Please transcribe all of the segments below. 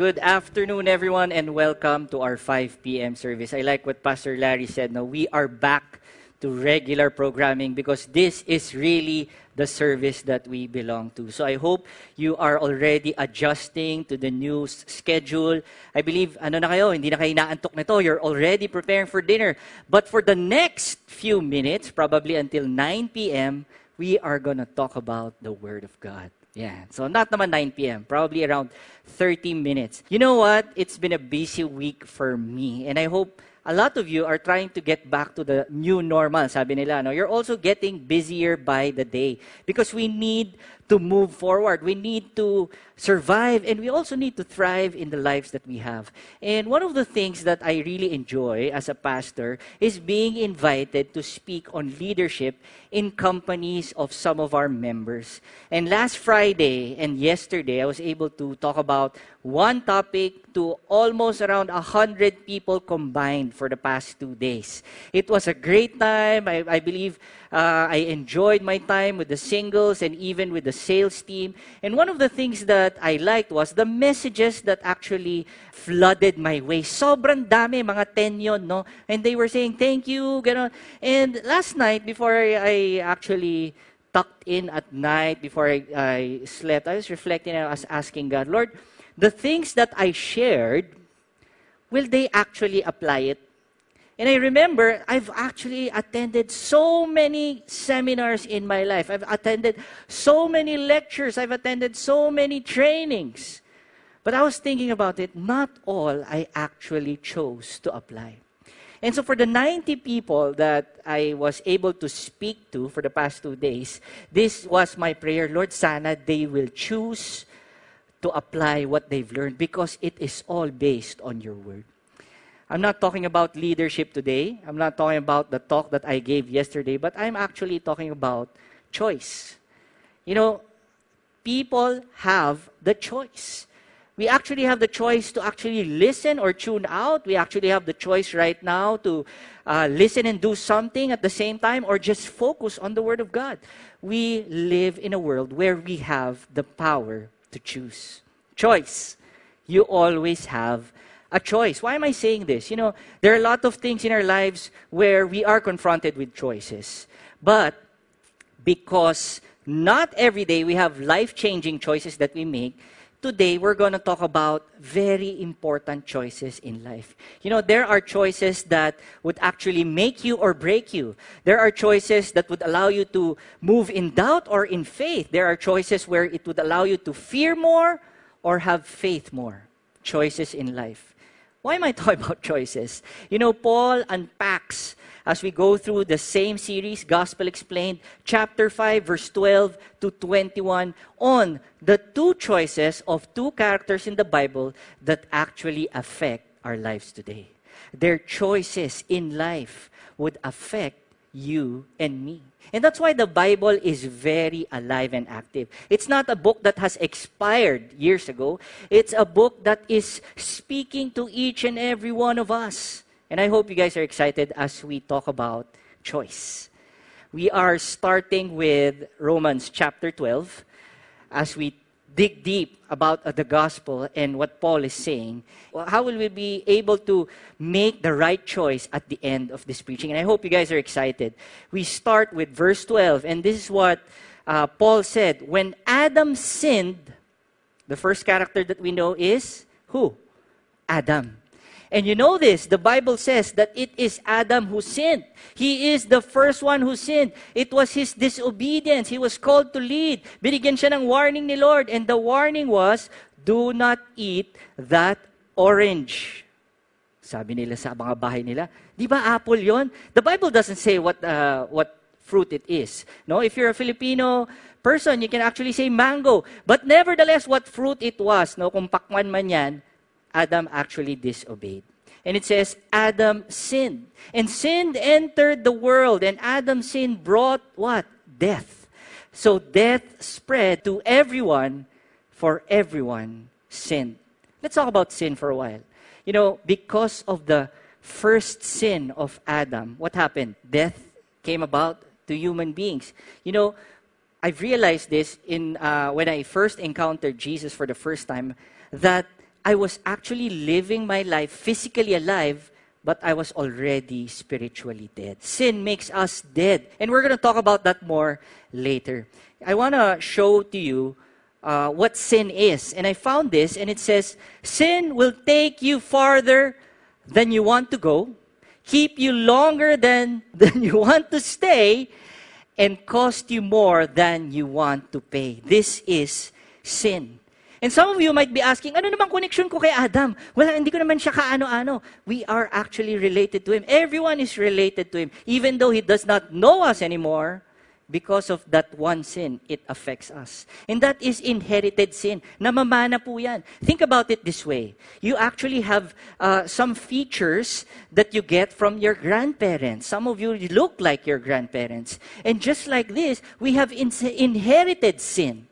Good afternoon, everyone, and welcome to our 5 p.m. service. I like what Pastor Larry said. Now, we are back to regular programming because this is really the service that we belong to. So I hope you are already adjusting to the new schedule. I believe, ano na kayo, hindi na kayo naantok nito. You're already preparing for dinner. But for the next few minutes, probably until 9 p.m., we are going to talk about the Word of God. Yeah. So not naman 9 p.m., probably around 30 minutes. You know what? It's been a busy week for me. And I hope a lot of you are trying to get back to the new normal, sabi nila. No? You're also getting busier by the day because we need to move forward. We need to survive and we also need to thrive in the lives that we have. And one of the things that I really enjoy as a pastor is being invited to speak on leadership in companies of some of our members. And last Friday and yesterday, I was able to talk about one topic to almost around 100 people combined for the past two days. It was a great time. I, I believe uh, I enjoyed my time with the singles and even with the sales team. And one of the things that I liked was the messages that actually flooded my way. Sobrang dami, mga 10 yon, no? And they were saying, thank you, gano'n. And last night, before I actually tucked in at night, before I, I slept, I was reflecting and I was asking God, Lord, the things that I shared, will they actually apply it and I remember I've actually attended so many seminars in my life. I've attended so many lectures. I've attended so many trainings. But I was thinking about it, not all I actually chose to apply. And so for the 90 people that I was able to speak to for the past two days, this was my prayer. Lord, sana they will choose to apply what they've learned because it is all based on your word. I'm not talking about leadership today. I'm not talking about the talk that I gave yesterday, but I'm actually talking about choice. You know, people have the choice. We actually have the choice to actually listen or tune out. We actually have the choice right now to uh, listen and do something at the same time or just focus on the Word of God. We live in a world where we have the power to choose. Choice. You always have a choice. Why am I saying this? You know, there are a lot of things in our lives where we are confronted with choices. But because not every day we have life changing choices that we make, today we're going to talk about very important choices in life. You know, there are choices that would actually make you or break you. There are choices that would allow you to move in doubt or in faith. There are choices where it would allow you to fear more or have faith more. Choices in life. Why am I talking about choices? You know, Paul unpacks as we go through the same series, Gospel Explained, chapter 5, verse 12 to 21, on the two choices of two characters in the Bible that actually affect our lives today. Their choices in life would affect you and me. And that's why the Bible is very alive and active. It's not a book that has expired years ago. It's a book that is speaking to each and every one of us. And I hope you guys are excited as we talk about choice. We are starting with Romans chapter 12 as we dig deep about uh, the gospel and what Paul is saying, how will we be able to make the right choice at the end of this preaching? And I hope you guys are excited. We start with verse 12, and this is what uh, Paul said. When Adam sinned, the first character that we know is who? Adam. And you know this, the Bible says that it is Adam who sinned. He is the first one who sinned. It was his disobedience. He was called to lead. Binigyan siya ng warning ni Lord. And the warning was, do not eat that orange. Sabi nila sa mga bahay nila, di ba apple yon? The Bible doesn't say what, uh, what fruit it is. No, if you're a Filipino person, you can actually say mango. But nevertheless, what fruit it was, no, kung pakwan man yan, Adam actually disobeyed. And it says, Adam sinned. And sin entered the world. And Adam's sin brought what? Death. So death spread to everyone, for everyone sinned. Let's talk about sin for a while. You know, because of the first sin of Adam, what happened? Death came about to human beings. You know, I've realized this in uh, when I first encountered Jesus for the first time that I was actually living my life physically alive, but I was already spiritually dead. Sin makes us dead. And we're going to talk about that more later. I want to show to you uh, what sin is. And I found this, and it says, Sin will take you farther than you want to go, keep you longer than, than you want to stay, and cost you more than you want to pay. This is sin. And some of you might be asking, ano naman connection ko kay Adam? Wala, hindi ko naman siya kaano-ano. We are actually related to him. Everyone is related to him. Even though he does not know us anymore, because of that one sin, it affects us. And that is inherited sin. Namamana po yan. Think about it this way. You actually have uh, some features that you get from your grandparents. Some of you look like your grandparents. And just like this, we have in- inherited sin.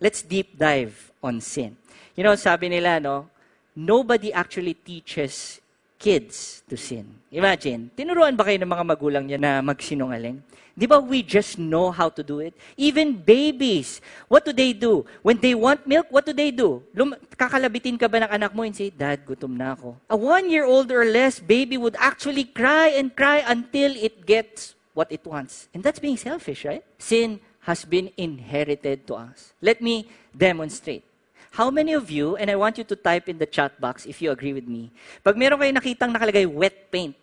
Let's deep dive on sin. You know, sabi nila, no, nobody actually teaches kids to sin. Imagine, tinuruan ba kayo ng mga magulang niya na magsinungaling? Di ba we just know how to do it? Even babies, what do they do? When they want milk, what do they do? Lum- kakalabitin ka ba ng anak mo and say, Dad, gutom na ako. A one-year-old or less baby would actually cry and cry until it gets what it wants. And that's being selfish, right? Sin has been inherited to us. Let me demonstrate. How many of you, and I want you to type in the chat box if you agree with me, pag meron kayo nakitang nakalagay wet paint,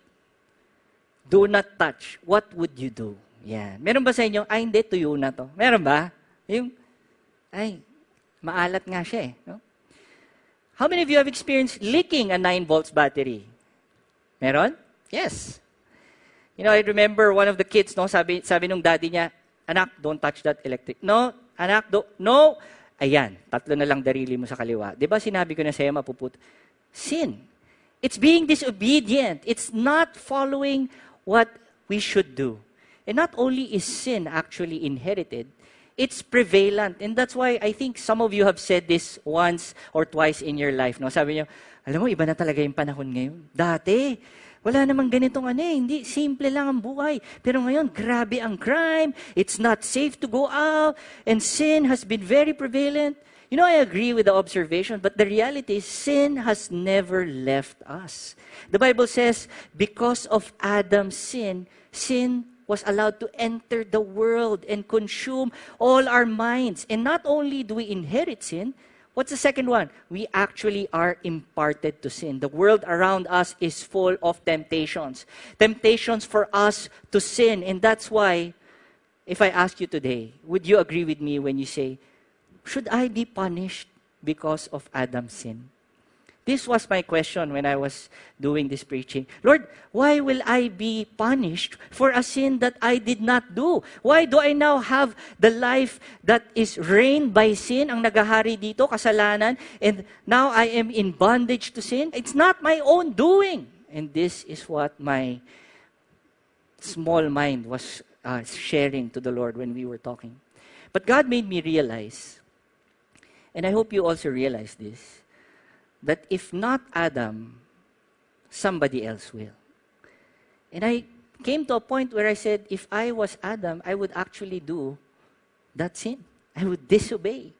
do not touch, what would you do? Yan. Meron ba sa inyo, ay hindi, tuyo na to? Meron ba? Yung, ay, maalat nga siya eh. No? How many of you have experienced leaking a 9 volts battery? Meron? Yes. You know, I remember one of the kids, no, sabi, sabi nung daddy niya, anak, don't touch that electric. No, anak, do, no, Ayan, tatlo na lang darili mo sa kaliwa. Di ba sinabi ko na sa'yo, mapuput? Sin. It's being disobedient. It's not following what we should do. And not only is sin actually inherited, it's prevalent. And that's why I think some of you have said this once or twice in your life. No? Sabi niyo, alam mo, iba na talaga yung panahon ngayon. Dati, wala namang ganitong ano eh. Hindi, simple lang ang buhay. Pero ngayon, grabe ang crime. It's not safe to go out. And sin has been very prevalent. You know, I agree with the observation, but the reality is sin has never left us. The Bible says, because of Adam's sin, sin was allowed to enter the world and consume all our minds. And not only do we inherit sin, What's the second one? We actually are imparted to sin. The world around us is full of temptations. Temptations for us to sin. And that's why, if I ask you today, would you agree with me when you say, Should I be punished because of Adam's sin? This was my question when I was doing this preaching. Lord, why will I be punished for a sin that I did not do? Why do I now have the life that is reigned by sin, ang nagahari dito, kasalanan, and now I am in bondage to sin? It's not my own doing. And this is what my small mind was uh, sharing to the Lord when we were talking. But God made me realize, and I hope you also realize this, that if not Adam, somebody else will. And I came to a point where I said, if I was Adam, I would actually do that sin. I would disobey.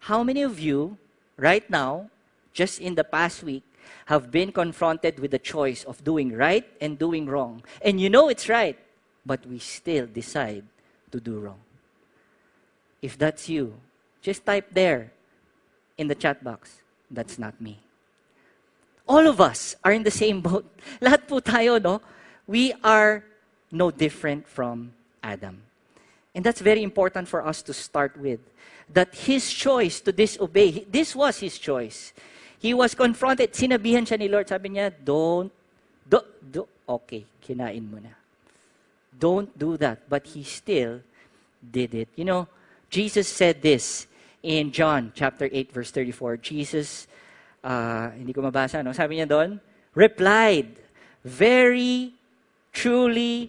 How many of you, right now, just in the past week, have been confronted with the choice of doing right and doing wrong? And you know it's right, but we still decide to do wrong. If that's you, just type there in the chat box. That's not me. All of us are in the same boat. Lahat po tayo, no? We are no different from Adam. And that's very important for us to start with. That his choice to disobey, this was his choice. He was confronted, sinabihan siya ni Lord, sabi niya, don't, do, do, okay, kinain mo na. Don't do that. But he still did it. You know, Jesus said this in John chapter 8, verse 34. Jesus uh, hindi ko mabasa, no? Sabi niya doon, replied, Very truly,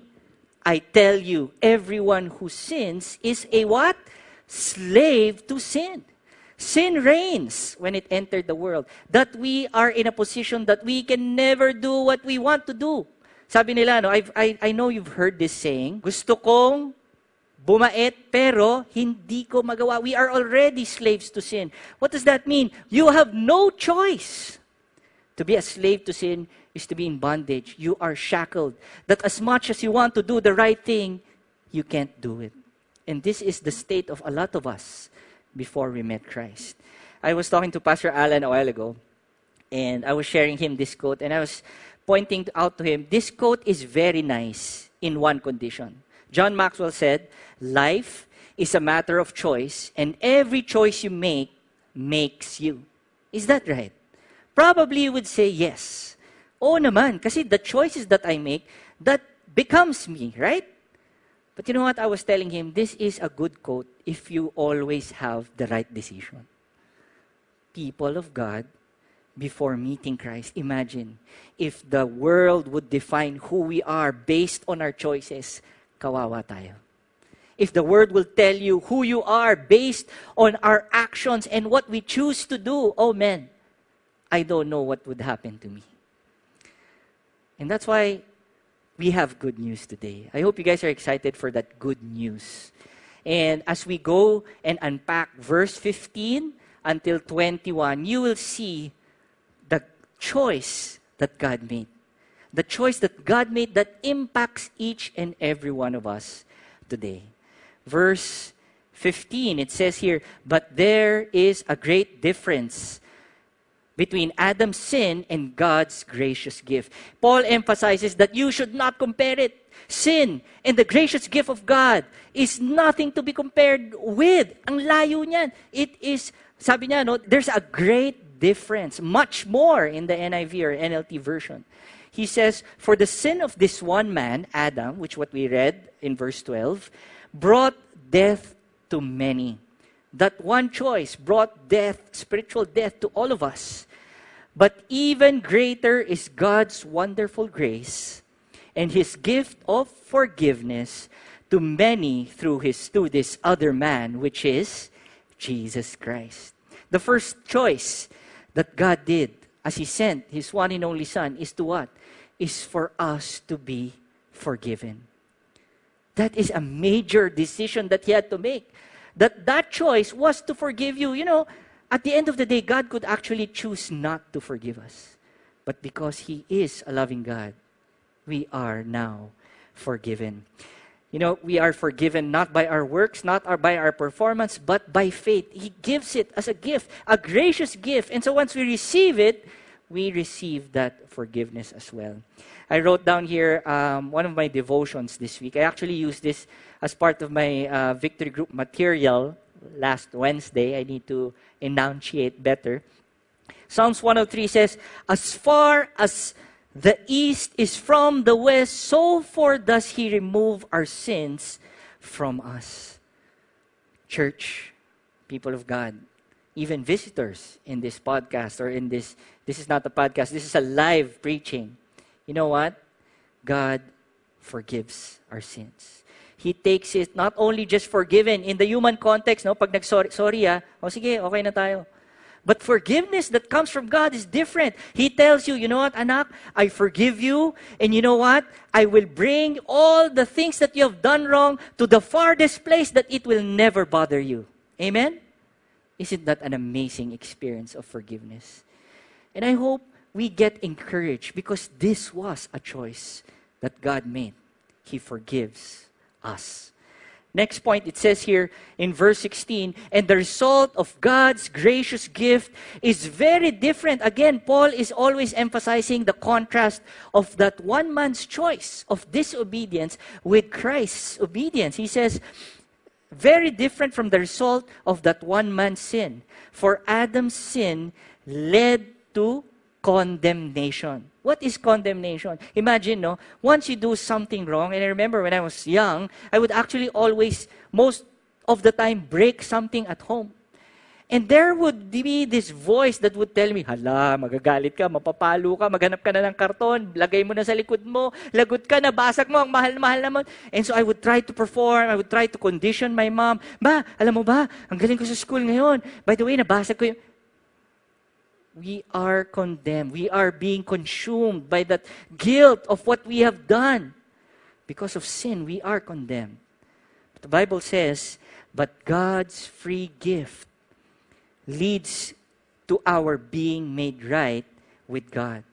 I tell you, everyone who sins is a what? Slave to sin. Sin reigns when it entered the world. That we are in a position that we can never do what we want to do. Sabi nila, no, I've, I, I know you've heard this saying, gusto kong bumait, pero hindi ko magawa. We are already slaves to sin. What does that mean? You have no choice. To be a slave to sin is to be in bondage. You are shackled. That as much as you want to do the right thing, you can't do it. And this is the state of a lot of us before we met Christ. I was talking to Pastor Alan a while ago, and I was sharing him this quote, and I was pointing out to him this quote is very nice in one condition. John Maxwell said, Life is a matter of choice, and every choice you make makes you. Is that right? Probably you would say yes. Oh naman, kasi the choices that I make, that becomes me, right? But you know what? I was telling him, this is a good quote if you always have the right decision. People of God, before meeting Christ, imagine if the world would define who we are based on our choices, kawawa tayo. If the world will tell you who you are based on our actions and what we choose to do, oh man, I don't know what would happen to me. And that's why we have good news today. I hope you guys are excited for that good news. And as we go and unpack verse 15 until 21, you will see the choice that God made. The choice that God made that impacts each and every one of us today. Verse 15, it says here, But there is a great difference between Adam's sin and God's gracious gift. Paul emphasizes that you should not compare it. Sin and the gracious gift of God is nothing to be compared with. Ang layo niyan. It is, sabi niya, no, there's a great difference, much more in the NIV or NLT version. He says, For the sin of this one man, Adam, which what we read in verse 12, brought death to many that one choice brought death, spiritual death, to all of us. But even greater is God's wonderful grace and his gift of forgiveness to many through his to this other man which is Jesus Christ. The first choice that God did as he sent his one and only son is to what? Is for us to be forgiven. That is a major decision that he had to make that that choice was to forgive you. You know, at the end of the day, God could actually choose not to forgive us. But because He is a loving God, we are now forgiven. You know, we are forgiven not by our works, not our, by our performance, but by faith. He gives it as a gift, a gracious gift. And so once we receive it, we receive that forgiveness as well. I wrote down here um, one of my devotions this week. I actually used this as part of my uh, victory group material last Wednesday. I need to enunciate better. Psalms 103 says, As far as the east is from the west, so far does he remove our sins from us. Church, people of God, even visitors in this podcast or in this, this is not a podcast, this is a live preaching. You know what? God forgives our sins. He takes it not only just forgiven in the human context, no, pag nag-sorry, sorry ah, oh, sige, okay na tayo. But forgiveness that comes from God is different. He tells you, you know what, anak, I forgive you, and you know what? I will bring all the things that you have done wrong to the farthest place that it will never bother you. Amen? Isn't that an amazing experience of forgiveness? And I hope we get encouraged because this was a choice that God made. He forgives us. Next point, it says here in verse 16, and the result of God's gracious gift is very different. Again, Paul is always emphasizing the contrast of that one man's choice of disobedience with Christ's obedience. He says, very different from the result of that one man's sin. For Adam's sin led to condemnation. What is condemnation? Imagine, no? Once you do something wrong, and I remember when I was young, I would actually always, most of the time, break something at home. And there would be this voice that would tell me, hala, magagalit ka, mapapalo ka, maghanap ka na ng karton, lagay mo na sa likod mo, lagot ka na, basag mo, ang mahal-mahal naman. And so I would try to perform, I would try to condition my mom. Ba, alam mo ba, ang galing ko sa school ngayon. By the way, nabasag ko yung we are condemned. We are being consumed by that guilt of what we have done. Because of sin, we are condemned. But The Bible says, but God's free gift leads to our being made right with God.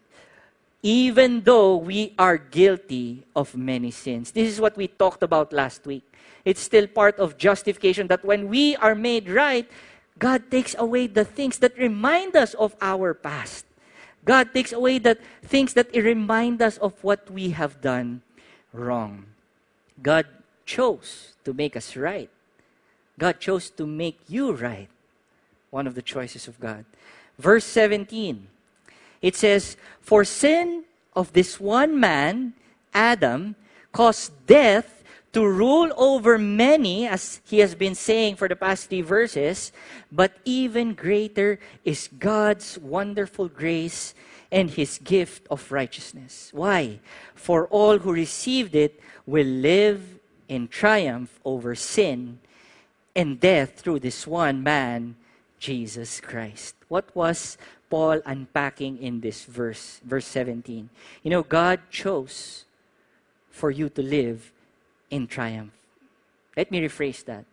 Even though we are guilty of many sins. This is what we talked about last week. It's still part of justification that when we are made right, God takes away the things that remind us of our past. God takes away the things that remind us of what we have done wrong. God chose to make us right. God chose to make you right. One of the choices of God. Verse 17, it says, For sin of this one man, Adam, caused death to rule over many, as he has been saying for the past three verses, but even greater is God's wonderful grace and his gift of righteousness. Why? For all who received it will live in triumph over sin and death through this one man, Jesus Christ. What was Paul unpacking in this verse, verse 17? You know, God chose for you to live in triumph. Let me rephrase that.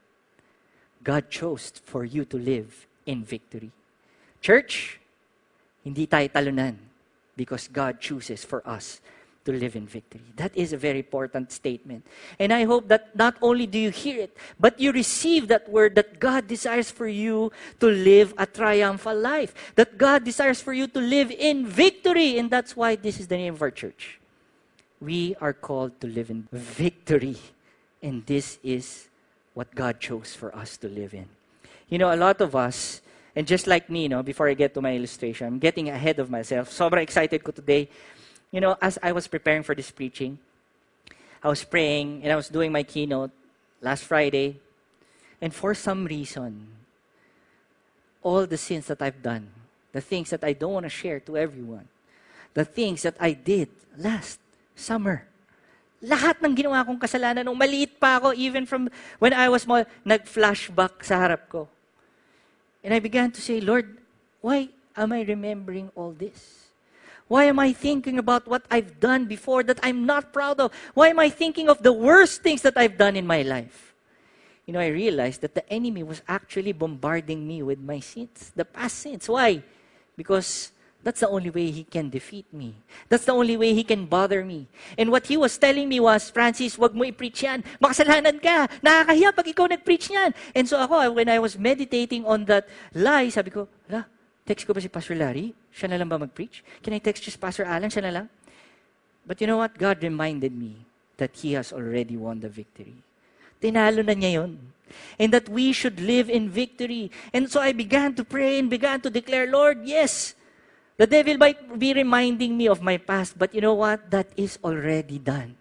God chose for you to live in victory. Church, hindi tayo talunan because God chooses for us to live in victory. That is a very important statement. And I hope that not only do you hear it, but you receive that word that God desires for you to live a triumphal life, that God desires for you to live in victory. And that's why this is the name of our church. We are called to live in victory. And this is what God chose for us to live in. You know, a lot of us, and just like me, you know, before I get to my illustration, I'm getting ahead of myself. Sobrang excited ko today you know, as I was preparing for this preaching, I was praying and I was doing my keynote last Friday. And for some reason, all the sins that I've done, the things that I don't want to share to everyone, the things that I did last summer, lahat ng ginawa kong kasalanan nung maliit pa ako, even from when I was small, nag-flashback sa harap ko. And I began to say, Lord, why am I remembering all this? Why am I thinking about what I've done before that I'm not proud of? Why am I thinking of the worst things that I've done in my life? You know, I realized that the enemy was actually bombarding me with my sins, the past sins. Why? Because that's the only way he can defeat me. That's the only way he can bother me. And what he was telling me was, Francis, wag mo i-preach yan. Makasalanan ka. Nakakahiya pag ikaw nag-preach yan. And so ako, when I was meditating on that lie, sabi ko, ala, Text ko ba si Pastor Larry? Siya na lang ba mag-preach? Can I text just Pastor Alan? Siya na lang? But you know what? God reminded me that He has already won the victory. Tinalo na niya yun. And that we should live in victory. And so I began to pray and began to declare, Lord, yes, the devil might be reminding me of my past, but you know what? That is already done.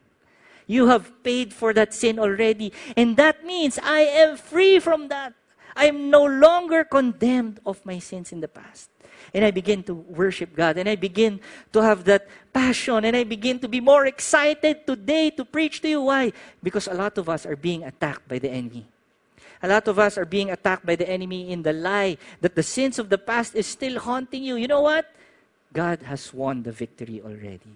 You have paid for that sin already. And that means I am free from that. I'm no longer condemned of my sins in the past. And I begin to worship God. And I begin to have that passion. And I begin to be more excited today to preach to you. Why? Because a lot of us are being attacked by the enemy. A lot of us are being attacked by the enemy in the lie that the sins of the past is still haunting you. You know what? God has won the victory already.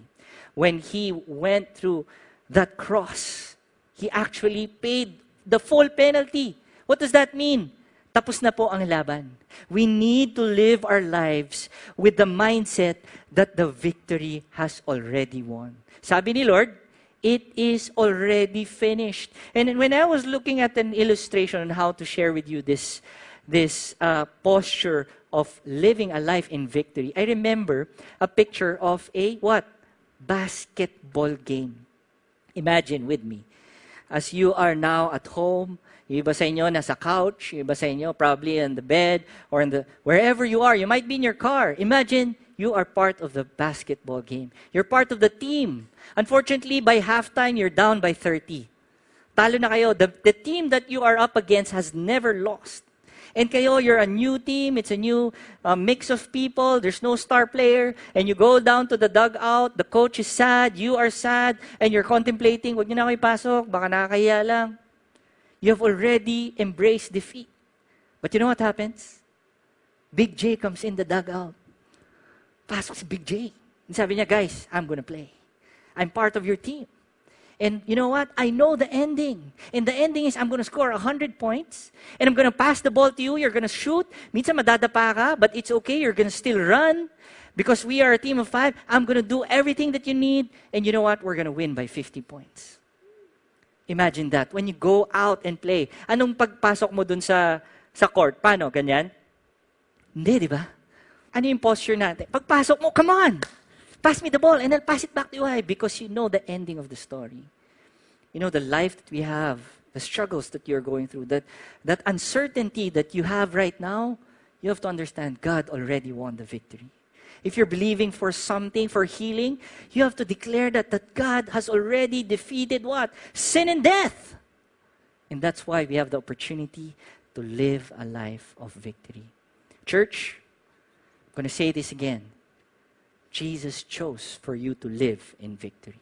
When He went through that cross, He actually paid the full penalty. What does that mean? Tapos na po ang laban. We need to live our lives with the mindset that the victory has already won. Sabi ni Lord, it is already finished. And when I was looking at an illustration on how to share with you this, this uh, posture of living a life in victory, I remember a picture of a what? Basketball game. Imagine with me. As you are now at home, yung iba sa inyo nasa couch, yung iba sa inyo probably in the bed or in the wherever you are. You might be in your car. Imagine you are part of the basketball game. You're part of the team. Unfortunately, by halftime, you're down by 30. Talo na kayo. The, the team that you are up against has never lost. And kayo, you're a new team. It's a new uh, mix of people. There's no star player. And you go down to the dugout. The coach is sad. You are sad. And you're contemplating, wag niyo na kayo ipasok. Baka nakakahiya lang. You have already embraced defeat. But you know what happens? Big J comes in the dugout. Pasok si Big J. And sabi niya, guys, I'm gonna play. I'm part of your team. And you know what? I know the ending. And the ending is I'm going to score 100 points. And I'm going to pass the ball to you. You're going to shoot. Minsan madadapa ka, but it's okay. You're going to still run. Because we are a team of five, I'm going to do everything that you need. And you know what? We're going to win by 50 points. Imagine that. When you go out and play, anong pagpasok mo dun sa, sa court? Paano? Ganyan? Hindi, di ba? Ano yung posture natin? Pagpasok mo, come on! Pass me the ball and I'll pass it back to you. Why? Because you know the ending of the story. You know the life that we have, the struggles that you're going through, that, that uncertainty that you have right now, you have to understand God already won the victory. If you're believing for something, for healing, you have to declare that, that God has already defeated what? Sin and death. And that's why we have the opportunity to live a life of victory. Church, I'm going to say this again. Jesus chose for you to live in victory.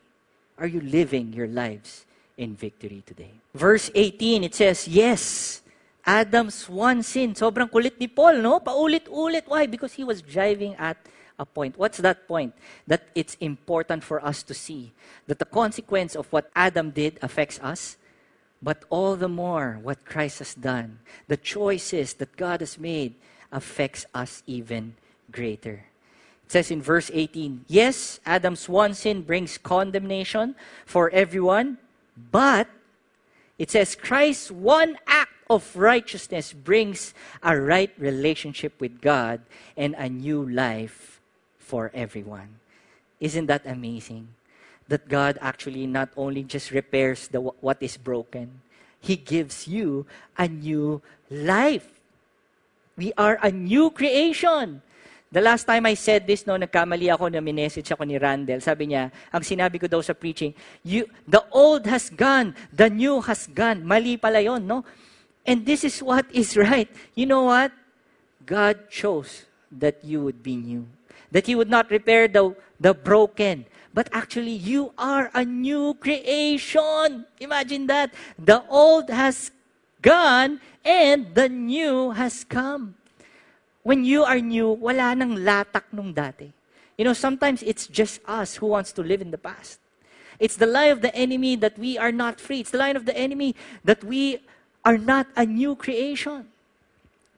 Are you living your lives in victory today? Verse 18, it says, Yes, Adam's one sin. Sobrang kulit ni Paul, no? Paulit-ulit. Ulit. Why? Because he was driving at a point. What's that point? That it's important for us to see that the consequence of what Adam did affects us, but all the more what Christ has done, the choices that God has made affects us even greater. It says in verse 18, yes, Adam's one sin brings condemnation for everyone, but it says Christ's one act of righteousness brings a right relationship with God and a new life for everyone. Isn't that amazing? That God actually not only just repairs the, what is broken, He gives you a new life. We are a new creation. The last time I said this, no, nagkamali ako na minessage ako ni Randall. Sabi niya, ang sinabi ko daw sa preaching, you, the old has gone, the new has gone. Mali pala yon, no? And this is what is right. You know what? God chose that you would be new that He would not repair the, the broken. But actually, you are a new creation. Imagine that. The old has gone and the new has come. When you are new, wala nang latak nung dati. You know, sometimes it's just us who wants to live in the past. It's the lie of the enemy that we are not free. It's the lie of the enemy that we are not a new creation.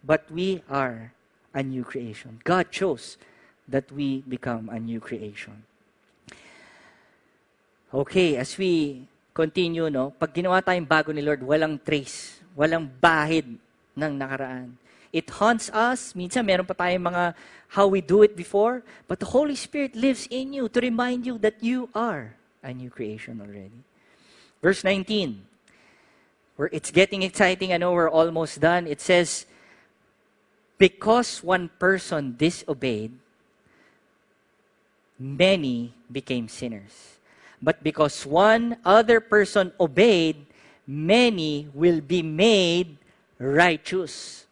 But we are a new creation. God chose that we become a new creation. Okay, as we continue, no, pag ginawa tayong bago ni Lord, walang trace, walang bahid ng nakaraan. It haunts us. Minsan, meron pa tayong mga how we do it before. But the Holy Spirit lives in you to remind you that you are a new creation already. Verse 19. Where it's getting exciting. I know we're almost done. It says, Because one person disobeyed, many became sinners. But because one other person obeyed, many will be made righteous.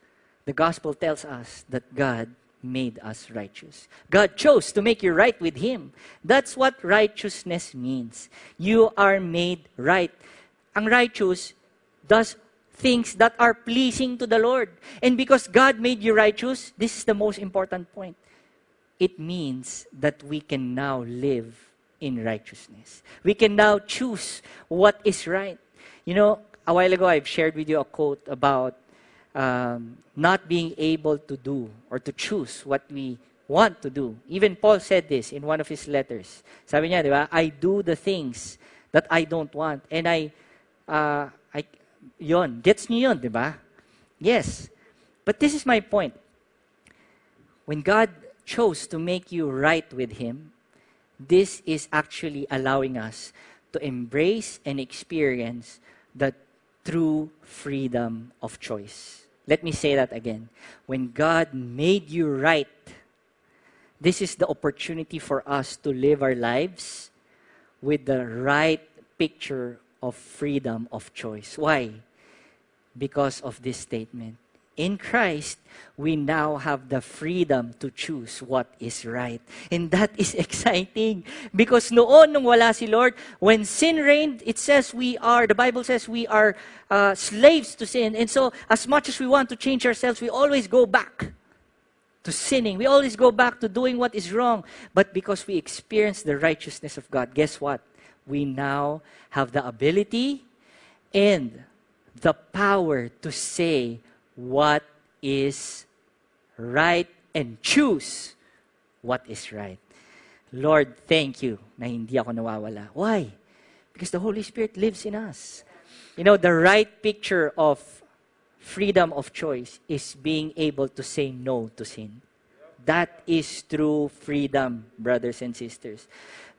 The gospel tells us that God made us righteous. God chose to make you right with Him. That's what righteousness means. You are made right. Ang righteous does things that are pleasing to the Lord. And because God made you righteous, this is the most important point it means that we can now live in righteousness. We can now choose what is right. You know, a while ago I've shared with you a quote about um, not being able to do or to choose what we want to do. Even Paul said this in one of his letters. Sabi niya, di ba? I do the things that I don't want. And I, uh, I, yon, gets niyo yon, di ba? Yes. But this is my point. When God chose to make you right with Him, this is actually allowing us to embrace and experience the true freedom of choice. Let me say that again. When God made you right, this is the opportunity for us to live our lives with the right picture of freedom of choice. Why? Because of this statement in Christ, we now have the freedom to choose what is right. And that is exciting. Because noon, nung wala si Lord, when sin reigned, it says we are, the Bible says we are uh, slaves to sin. And so, as much as we want to change ourselves, we always go back to sinning. We always go back to doing what is wrong. But because we experience the righteousness of God, guess what? we now have the ability and the power to say what is right and choose what is right. Lord, thank you na hindi ako nawawala. Why? Because the Holy Spirit lives in us. You know, the right picture of freedom of choice is being able to say no to sin. That is true freedom, brothers and sisters.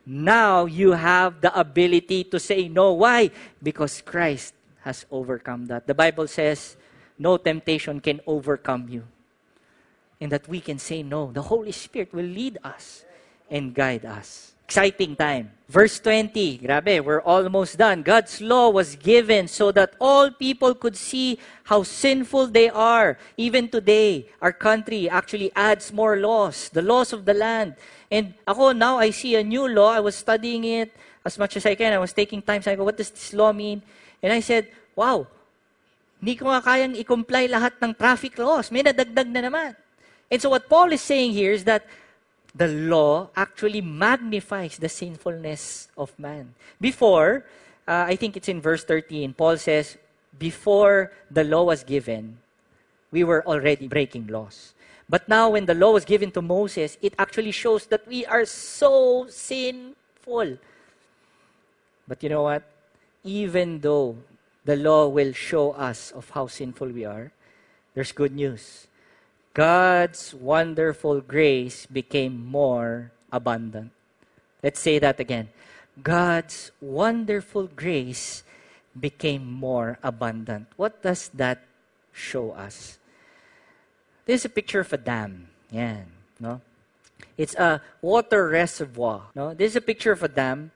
Now you have the ability to say no. Why? Because Christ has overcome that. The Bible says, no temptation can overcome you. And that we can say no. The Holy Spirit will lead us and guide us. Exciting time. Verse 20, grabe, we're almost done. God's law was given so that all people could see how sinful they are. Even today, our country actually adds more laws, the laws of the land. And ako, now I see a new law. I was studying it as much as I can. I was taking time. So I go, what does this law mean? And I said, wow, hindi ko nga kayang i-comply lahat ng traffic laws. May nadagdag na naman. And so what Paul is saying here is that the law actually magnifies the sinfulness of man. Before, uh, I think it's in verse 13, Paul says, before the law was given, we were already breaking laws. But now, when the law was given to Moses, it actually shows that we are so sinful. But you know what? Even though the law will show us of how sinful we are, there's good news. God's wonderful grace became more abundant. Let's say that again. God's wonderful grace became more abundant. What does that show us? This is a picture of a dam. Yeah, no? It's a water reservoir. No? This is a picture of a dam.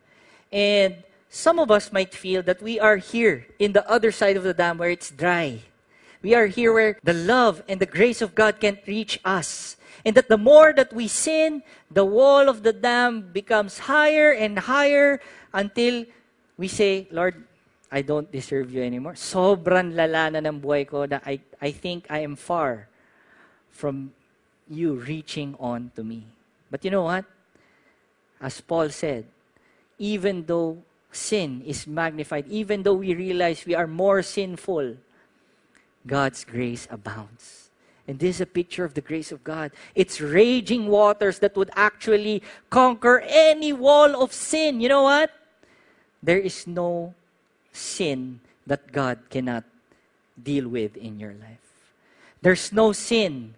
And some of us might feel that we are here in the other side of the dam where it's dry. We are here where the love and the grace of God can't reach us. And that the more that we sin, the wall of the dam becomes higher and higher until we say, Lord, I don't deserve you anymore. Sobrang lala na ng buhay ko na I, I think I am far from you reaching on to me. But you know what? As Paul said, even though sin is magnified, even though we realize we are more sinful, God's grace abounds. And this is a picture of the grace of God. It's raging waters that would actually conquer any wall of sin. You know what? There is no sin that God cannot deal with in your life. There's no sin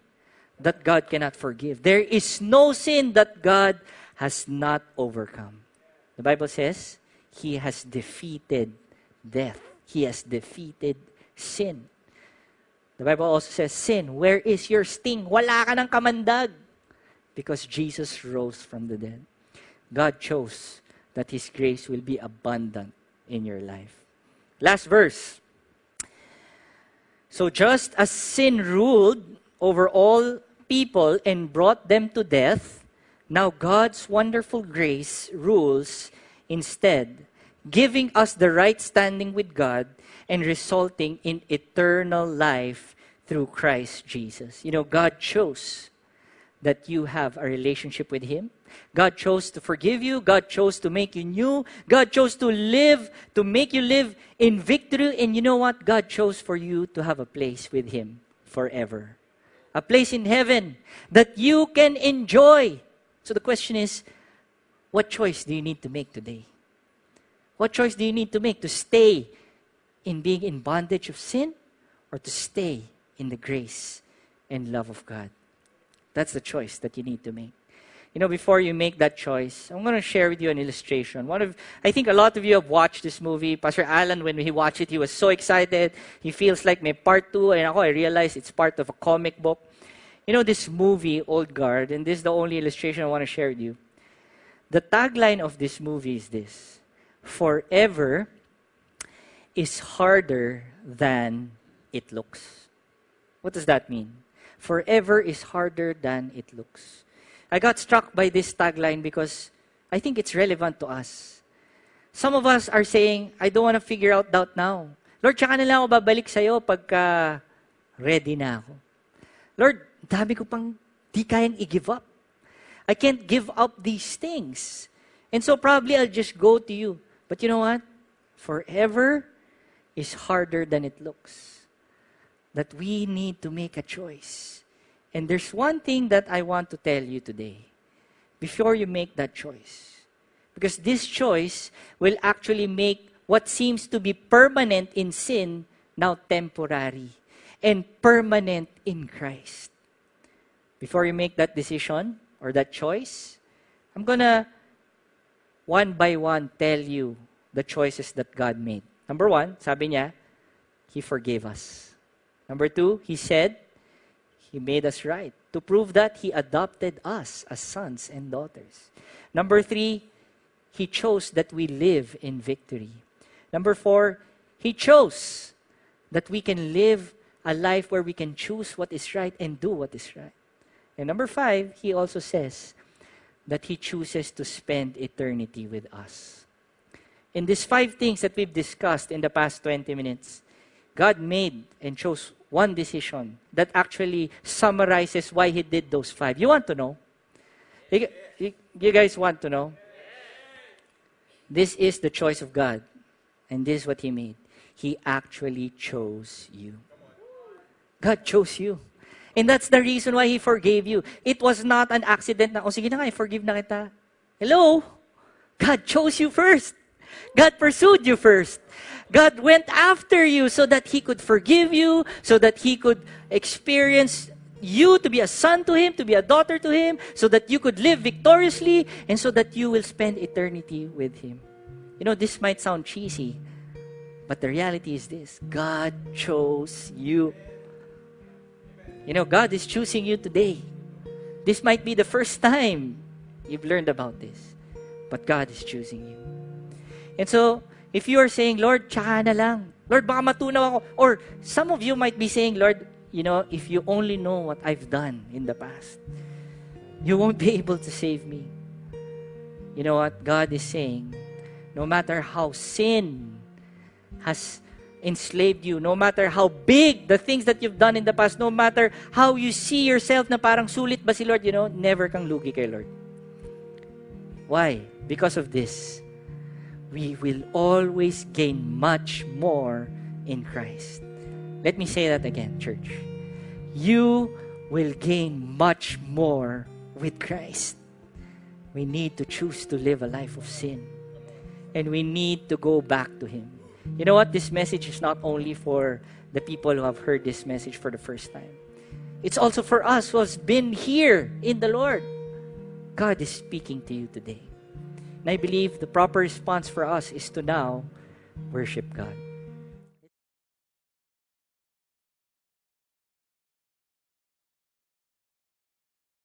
that God cannot forgive. There is no sin that God has not overcome. The Bible says, He has defeated death, He has defeated sin. The Bible also says, Sin, where is your sting? Wala ka ng kamandag. Because Jesus rose from the dead. God chose that His grace will be abundant in your life. Last verse. So just as sin ruled over all people and brought them to death, now God's wonderful grace rules instead, giving us the right standing with God and resulting in eternal life through Christ Jesus. You know, God chose that you have a relationship with Him. God chose to forgive you. God chose to make you new. God chose to live, to make you live in victory. And you know what? God chose for you to have a place with Him forever. A place in heaven that you can enjoy. So the question is, what choice do you need to make today? What choice do you need to make to stay in being in bondage of sin or to stay in the grace and love of God. That's the choice that you need to make. You know, before you make that choice, I'm going to share with you an illustration. One of, I think a lot of you have watched this movie. Pastor Alan, when he watched it, he was so excited. He feels like may part two, and ako, I realized it's part of a comic book. You know, this movie, Old Guard, and this is the only illustration I want to share with you. The tagline of this movie is this Forever is harder than it looks. What does that mean? Forever is harder than it looks. I got struck by this tagline because I think it's relevant to us. Some of us are saying, I don't want to figure out doubt now. Lord, tsaka na lang ako babalik sa'yo pagka ready na ako. Lord, dami ko pang di kayang i-give up. I can't give up these things. And so probably I'll just go to you. But you know what? Forever is harder than it looks. That we need to make a choice. And there's one thing that I want to tell you today before you make that choice. Because this choice will actually make what seems to be permanent in sin now temporary and permanent in Christ. Before you make that decision or that choice, I'm going to one by one tell you the choices that God made. Number one, sabi niya, He forgave us. Number two, He said, He made us right. To prove that, He adopted us as sons and daughters. Number three, He chose that we live in victory. Number four, He chose that we can live a life where we can choose what is right and do what is right. And number five, He also says that He chooses to spend eternity with us. In these five things that we've discussed in the past 20 minutes, God made and chose one decision that actually summarizes why He did those five. You want to know? You, guys want to know? This is the choice of God, and this is what He made. He actually chose you. God chose you. And that's the reason why He forgave you. It was not an accident na, oh sige na nga, I forgive na kita. Hello? God chose you first. God pursued you first. God went after you so that He could forgive you, so that He could experience you to be a son to Him, to be a daughter to Him, so that you could live victoriously, and so that you will spend eternity with Him. You know, this might sound cheesy, but the reality is this God chose you. You know, God is choosing you today. This might be the first time you've learned about this, but God is choosing you. And so, if you are saying, Lord, tsaka na lang. Lord, baka matunaw ako. Or some of you might be saying, Lord, you know, if you only know what I've done in the past, you won't be able to save me. You know what? God is saying, no matter how sin has enslaved you, no matter how big the things that you've done in the past, no matter how you see yourself na parang sulit ba si Lord, you know, never kang lugi kay Lord. Why? Because of this we will always gain much more in Christ. Let me say that again, church. You will gain much more with Christ. We need to choose to live a life of sin. And we need to go back to Him. You know what? This message is not only for the people who have heard this message for the first time, it's also for us who has been here in the Lord. God is speaking to you today. And I believe the proper response for us is to now worship God.